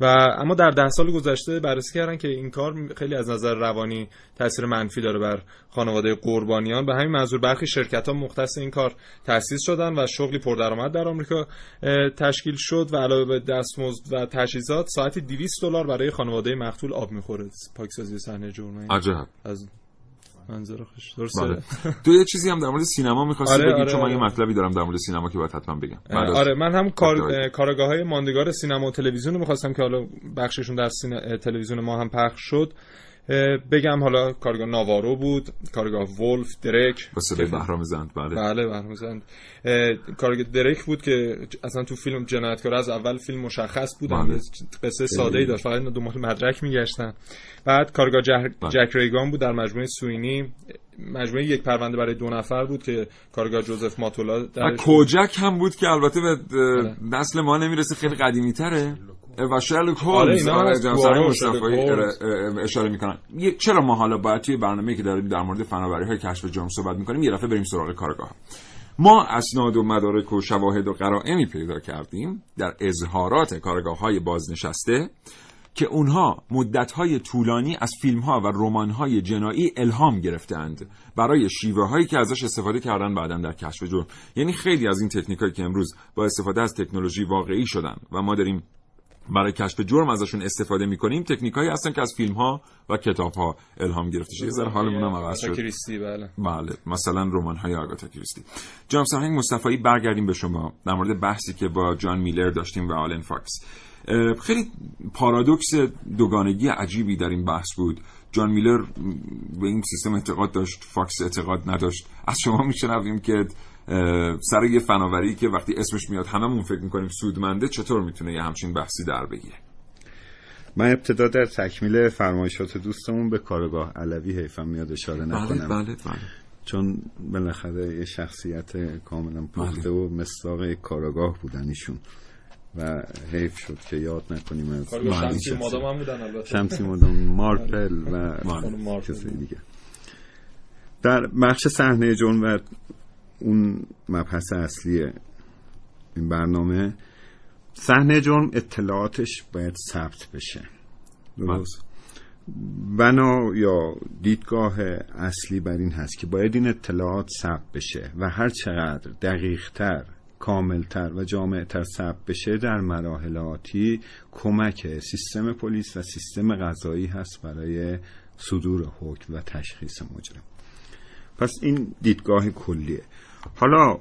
و اما در ده سال گذشته بررسی کردن که این کار خیلی از نظر روانی تاثیر منفی داره بر خانواده قربانیان. به همین منظور برخی شرکت ها مختص این کار تأسیس شدن و شغلی پردرآمد در آمریکا تشکیل شد و علاوه به دستمزد و تجهیزات ساعتی 200 دلار برای خانواده مقتول آب می‌خوره. پاکسازی صحنه جرم عجب. از منظر خوش درسته بله. تو یه چیزی هم در مورد سینما می‌خواستی آره، بگی آره، چون من یه آره. مطلبی دارم در مورد سینما که باید حتما بگم آره من هم کار گفتگوهای. کارگاه های ماندگار سینما و تلویزیون رو می‌خواستم که حالا بخششون در سین- تلویزیون ما هم پخش شد بگم حالا کارگاه ناوارو بود کارگاه ولف درک. با صدای بهرام زند بله. بله بهرام زند. اه، کارگاه درک بود که اصلا تو فیلم جنایتکار از اول فیلم مشخص بودن. بله. قصه ساده ای داشت. فقط دنبال مدرک میگشتن. بعد کارگاه جه- بله. جک ریگان بود در مجموعه سوینی. مجموعه یک پرونده برای دو نفر بود که کارگاه جوزف ماتولا و درش کوجک هم بود که البته به اه، نسل ما نمی‌رسه خیلی قدیمی تره و شرلوک هولمز آره شرلوک مصطفی. اره- اشاره می‌کنن. چرا ما حالا باید توی برنامه که داریم در مورد فناوری های کشف جرم صحبت می‌کنیم یه دفعه بریم سراغ کارگاه. ما اسناد و مدارک و شواهد و قرائنی پیدا کردیم در اظهارات کارگاه های بازنشسته که اونها مدتهای طولانی از فیلمها و رمانهای جنایی الهام گرفتند برای شیوه هایی که ازش استفاده کردن بعدا در کشف جرم. یعنی خیلی از این تکنیک هایی که امروز با استفاده از تکنولوژی واقعی شدن و ما داریم برای کشف جرم ازشون استفاده می‌کنیم. تکنیک هایی هستن که از فیلم ها و کتاب ها الهام گرفته شده. یه ذره حالمون هم عوض شد. کریستی بله. بله. مثلا رمان های آگاتا کریستی. جناب سرهنگ مصطفی برگردیم به شما. در مورد بحثی که با جان میلر داشتیم و آلن فاکس. خیلی پارادوکس دوگانگی عجیبی در این بحث بود. جان میلر به این سیستم اعتقاد داشت فاکس اعتقاد نداشت. از شما میشنویم که سر یه فناوری که وقتی اسمش میاد هممون فکر می‌کنیم سودمنده چطور می‌تونه یه همچین بحثی در بگیره؟ من ابتدا در تکمیل فرمایشات دوستمون به کارگاه علوی حیفم میاد اشاره نکنم. بله بله. چون بالاخره یه شخصیت کاملا پخته و مصداق کارگاه بودن ایشون. و حیف شد که یاد نکنیم از شمسی. مادام هم بودن البته. شمسی مادام مارپل و مارپل. کسایی دیگه. در بخش صحنه جرم و اون مبحث اصلی این برنامه. صحنه جرم اطلاعاتش باید ثبت بشه. درست. بنا یا دیدگاه اصلی بر این هست که باید این اطلاعات ثبت بشه و هر چقدر دقیقتر کاملتر و جامعتر ثبت بشه در مراحل آتی کمک سیستم پلیس و سیستم قضایی هست برای صدور حکم و تشخیص مجرم. پس این دیدگاه کلیه. حالا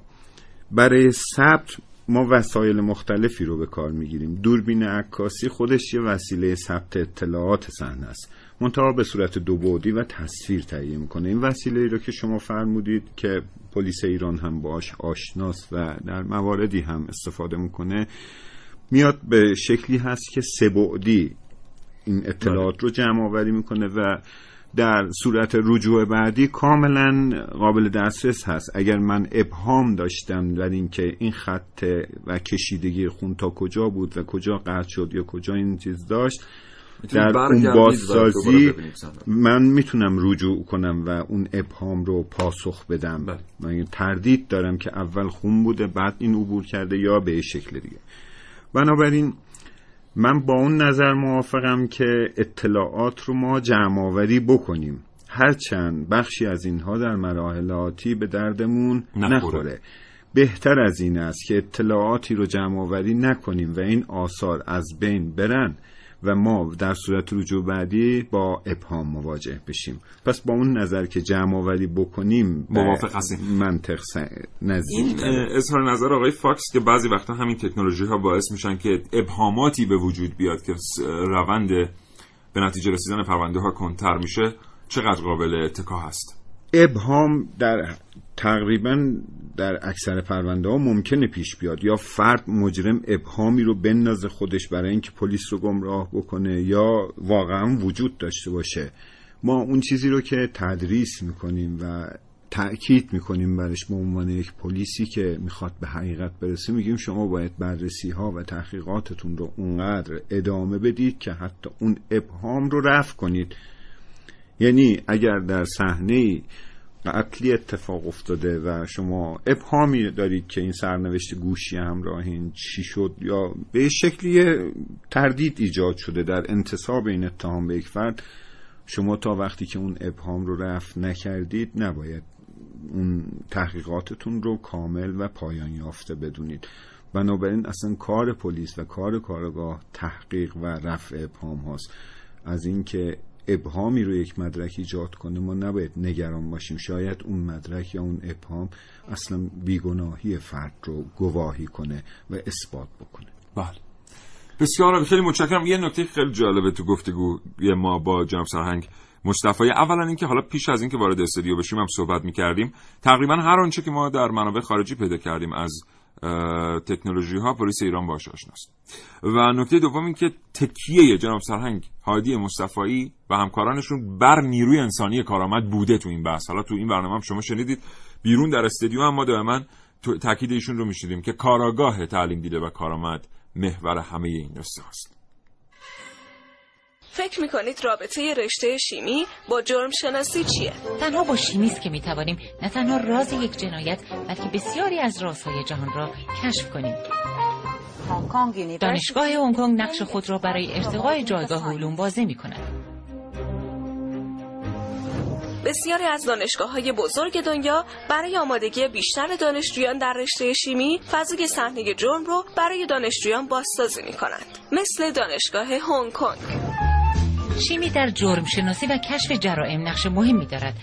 برای ثبت ما وسایل مختلفی رو به کار می‌گیریم. دوربین عکاسی خودش یه وسیله ثبت اطلاعات صحنه است. منتها به صورت دو بعدی و تصویر تهیه می‌کنه. این وسیله ای رو که شما فرمودید که پلیس ایران هم باش آشناست و در مواردی هم استفاده می‌کنه میاد به شکلی هست که سه بعدی این اطلاعات رو جمع آوری می‌کنه و در صورت رجوع بعدی کاملا قابل دسترس هست اگر من ابهام داشتم در اینکه این خط و کشیدگی خون تا کجا بود و کجا قطع شد یا کجا این چیز داشت در اون بازسازی. من می‌تونم رجوع کنم و اون ابهام رو پاسخ بدم بله. من تردید دارم که اول خون بوده بعد این عبور کرده یا به شکل دیگه بنابراین من با اون نظر موافقم که اطلاعات رو ما جمع آوری بکنیم. هرچند بخشی از اینها در مراحل آتی به دردمون نخوره. نخوره. بهتر از این است که اطلاعاتی رو جمع آوری نکنیم و این آثار از بین برن. و ما در صورت رجوع بعدی با ابهام مواجه بشیم. پس با اون نظر که جمع آوری بکنیم موافق هستیم. منطق نزدیک این اظهار نظر آقای فاکس که بعضی وقتا همین تکنولوژی ها باعث میشن که ابهاماتی به وجود بیاد که روند به نتیجه رسیدن پرونده ها کنتر میشه چقدر قابل اتکا هست؟ ابهام در تقریبا در اکثر پرونده ها ممکنه پیش بیاد. یا فرد مجرم ابهامی رو بندازه خودش برای اینکه پلیس رو گمراه بکنه یا واقعا وجود داشته باشه. ما اون چیزی رو که تدریس می‌کنیم و تأکید می‌کنیم برش به عنوان یک پلیسی که می‌خواد به حقیقت برسه میگیم شما باید بررسی ها و تحقیقاتتون رو اونقدر ادامه بدید که حتی اون ابهام رو رفع کنید. یعنی اگر در صحنه قتلی اتفاق افتاده و شما ابهامی دارید که این سرنوشت گوشی همراهین چی شد یا به شکلی تردید ایجاد شده در انتصاب این اتهام به یک فرد شما تا وقتی که اون ابهام رو رفت نکردید نباید اون تحقیقاتتون رو کامل و پایان یافته بدونید. بنابراین اصلا کار پلیس و کار کارگاه تحقیق و رفع ابهام هاست. از اینکه ابهامی رو یک مدرک ایجاد کنه ما نباید نگران باشیم. شاید اون مدرک یا اون ابهام اصلا بیگناهی فرد رو گواهی کنه و اثبات بکنه. بله. بسیار خیلی متشکرم. یه نکته خیلی جالبه تو گفتگو ما با جناب سرهنگ مصطفی. اولا اینکه حالا پیش از اینکه وارد استودیو بشیم هم صحبت می‌کردیم تقریبا هر آنچه که ما در منابع خارجی پیدا کردیم از تکنولوژی ها پلیس ایران باش آشناست. و نکته دوم این که تکیه جناب سرهنگ هادی مصطفی و همکارانشون بر نیروی انسانی کارآمد بوده تو این بحث. حالا تو این برنامه هم شما شنیدید بیرون در استودیو هم ما دائما تاکید ایشون رو میشیدیم که کاراگاه تعلیم دیده و کارآمد محور همه این نسخه است فکر می‌کنید رابطه رشته شیمی با جرم شناسی چیه؟ تنها با شیمی است که می‌توانیم نه تنها راز یک جنایت بلکه بسیاری از رازهای جهان را کشف کنیم. دانشگاه هنگ کنگ نقش خود را برای ارتقای جایگاه علوم بازی می کند. بسیاری از دانشگاه های بزرگ دنیا برای آمادگی بیشتر دانشجویان در رشته شیمی فضای صحنه جرم رو برای دانشجویان بازسازی می کنند مثل دانشگاه هنگ کنگ شیمی در جرم شناسی و کشف جرائم نقش مهمی دارد.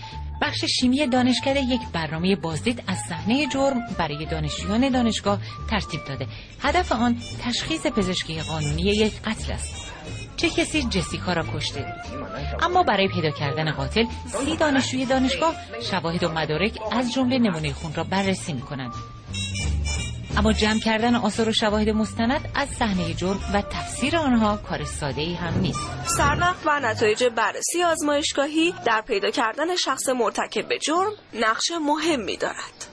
بخش شیمی دانشکده یک برنامه بازدید از صحنه جرم برای دانشجویان دانشگاه ترتیب داده. هدف آن تشخیص پزشکی قانونی یک قتل است. چه کسی جسیکا را کشته؟ اما برای پیدا کردن قاتل سی دانشجوی دانشگاه شواهد و مدارک از جمله نمونه خون را بررسی می کنند اما جمع کردن آثار و شواهد مستند از صحنه جرم و تفسیر آنها کار ساده ای هم نیست. سرنخ و نتایج بررسی آزمایشگاهی در پیدا کردن شخص مرتکب به جرم نقش مهمی دارد.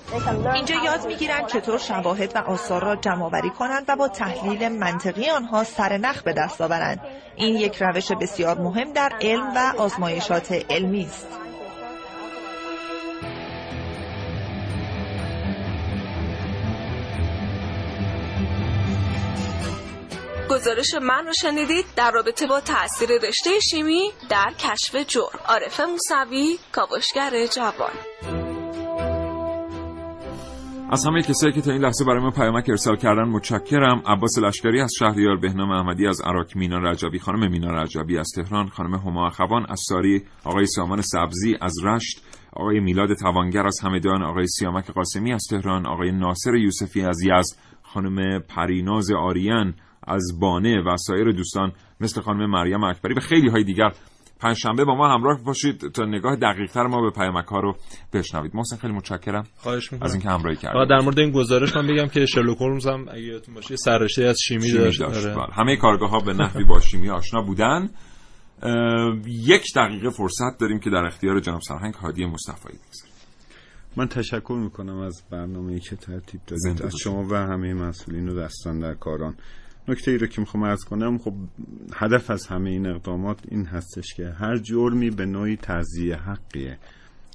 اینجا یاد می‌گیرند چطور شواهد و آثار را جمع آوری کنند و با تحلیل منطقی آنها سرنخ به دست آورند. این یک روش بسیار مهم در علم و آزمایشات علمی است. گزارش من رو شنیدید در رابطه با تاثیر رشته شیمی در کشف جرم. عارف موسوی کاوشگر جوان. از همه کسایی که تا این لحظه برای ما پیامک ارسال کردن متشکرم. عباس لشکری از شهریار بهنام احمدی از عراق مینا رجبی خانم مینا رجبی از تهران خانم هما اخوان از ساری آقای سامان سبزی از رشت آقای میلاد توانگر از همدان آقای سیامک قاسمی از تهران آقای ناصر یوسفی از یزد خانم پریناز آریان از بانه و سایر دوستان مثل خانم مریم اکبری و خیلی های دیگر. پنجشنبه با ما همراه باشید تا نگاه دقیقتر ما به پیامک ها رو بشنوید. محسن خیلی متشکرم. خواهش از اینکه همراهی کردید. در مورد این گزارش من بگم که شرلوک هولمز هم اگه یادتون باشه سررشته از شیمی, شیمی داشت, داشت. آره. همه کارگاه ها به نحوی با شیمی آشنا بودن. یک دقیقه فرصت داریم که در اختیار جناب سرهنگ هادی مصطفی بگذاریم. من تشکر می‌کنم از برنامه‌ای که ترتیب دادید. از شما و همه مسئولین و دستان در کاران. نکته ای رو که می‌خوام ارز کنم خب هدف از همه این اقدامات این هستش که هر جرمی به نوعی تضییع حقیه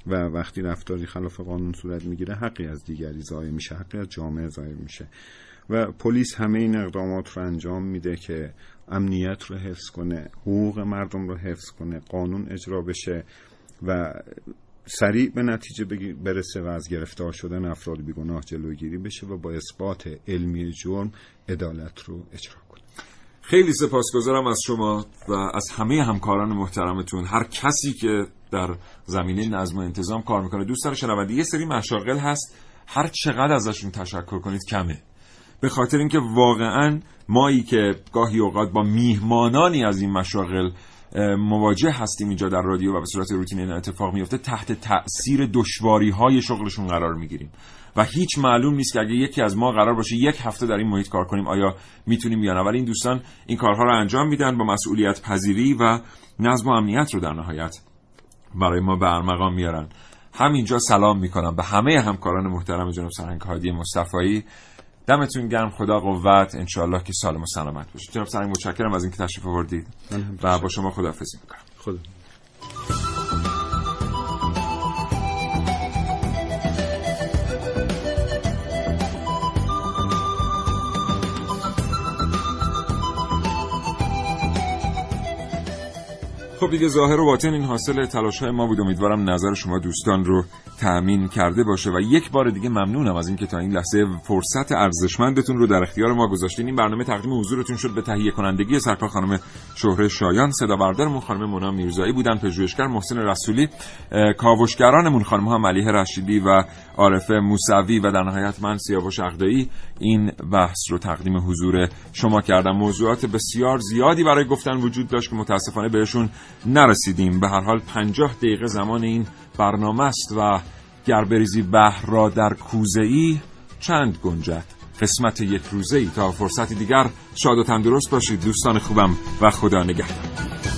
و وقتی رفتاری خلاف قانون صورت می‌گیره حقی از دیگری ضایع میشه حقی از جامعه ضایع میشه. و پلیس همه این اقدامات رو انجام میده که امنیت رو حفظ کنه حقوق مردم رو حفظ کنه قانون اجرا بشه و سریع به نتیجه برسه و از گرفتار شدن افراد بیگناه جلوگیری بشه و با اثبات علمی جرم عدالت رو اجرا کنه. خیلی سپاسگزارم از شما و از همه همکاران محترمتون. هر کسی که در زمینه نظم و انتظام کار می‌کنه دوست داره یه سری مشاغل هست. هر چقدر ازشون تشکر کنید کمه. به خاطر اینکه واقعا مایی که گاهی اوقات با میهمانانی از این مشاغل مواجه هستیم اینجا در رادیو و به صورت روتین این اتفاق میفته تحت تاثیر دشواری های شغلشون قرار می‌گیریم. و هیچ معلوم نیست که اگه یکی از ما قرار باشه یک هفته در این محیط کار کنیم آیا می‌تونیم یا نه ولی این دوستان این کارها رو انجام میدن با مسئولیت پذیری و نظم و امنیت رو در نهایت برای ما به میارن. همینجا سلام می‌کنم به همه همکاران محترم جناب سرهنگ هادی مصطفی. دمتون گرم. خدا قوت. انشالله که سالم و سلامت باشید. جناب سرهنگ متشکرم از اینکه تشریف آوردید و با شما خداحافظی می‌کنم. خدا. خب دیگه ظاهر و باطن این حاصل تلاش های ما بود. امیدوارم نظر شما دوستان رو تأمین کرده باشه. و یک بار دیگه ممنونم از اینکه تا این لحظه فرصت ارزشمندتون رو در اختیار ما گذاشتین. این برنامه تقدیم حضورتون شد به تهیه کنندگی سرکار خانم شهره شایان. صدا بردارمون خانم مونا میرزایی بودن پژوهشگر محسن رسولی کاوشگرانمون خانم ها ملیحه رشیدی و عارفه موسوی و در نهایت من سیاوش عقدایی این بحث رو تقدیم حضور شما کردم. موضوعات بسیار زیادی برای گفتن وجود داشت که متاسفانه بهشون نرسیدیم. به هر حال 50 دقیقه زمان این برنامه است و گربریزی بحر را در کوزه ای چند گنجد؟ قسمت یک روزه ای تا فرصتی دیگر شاد و تندرست باشید. دوستان خوبم و خدا نگهدار.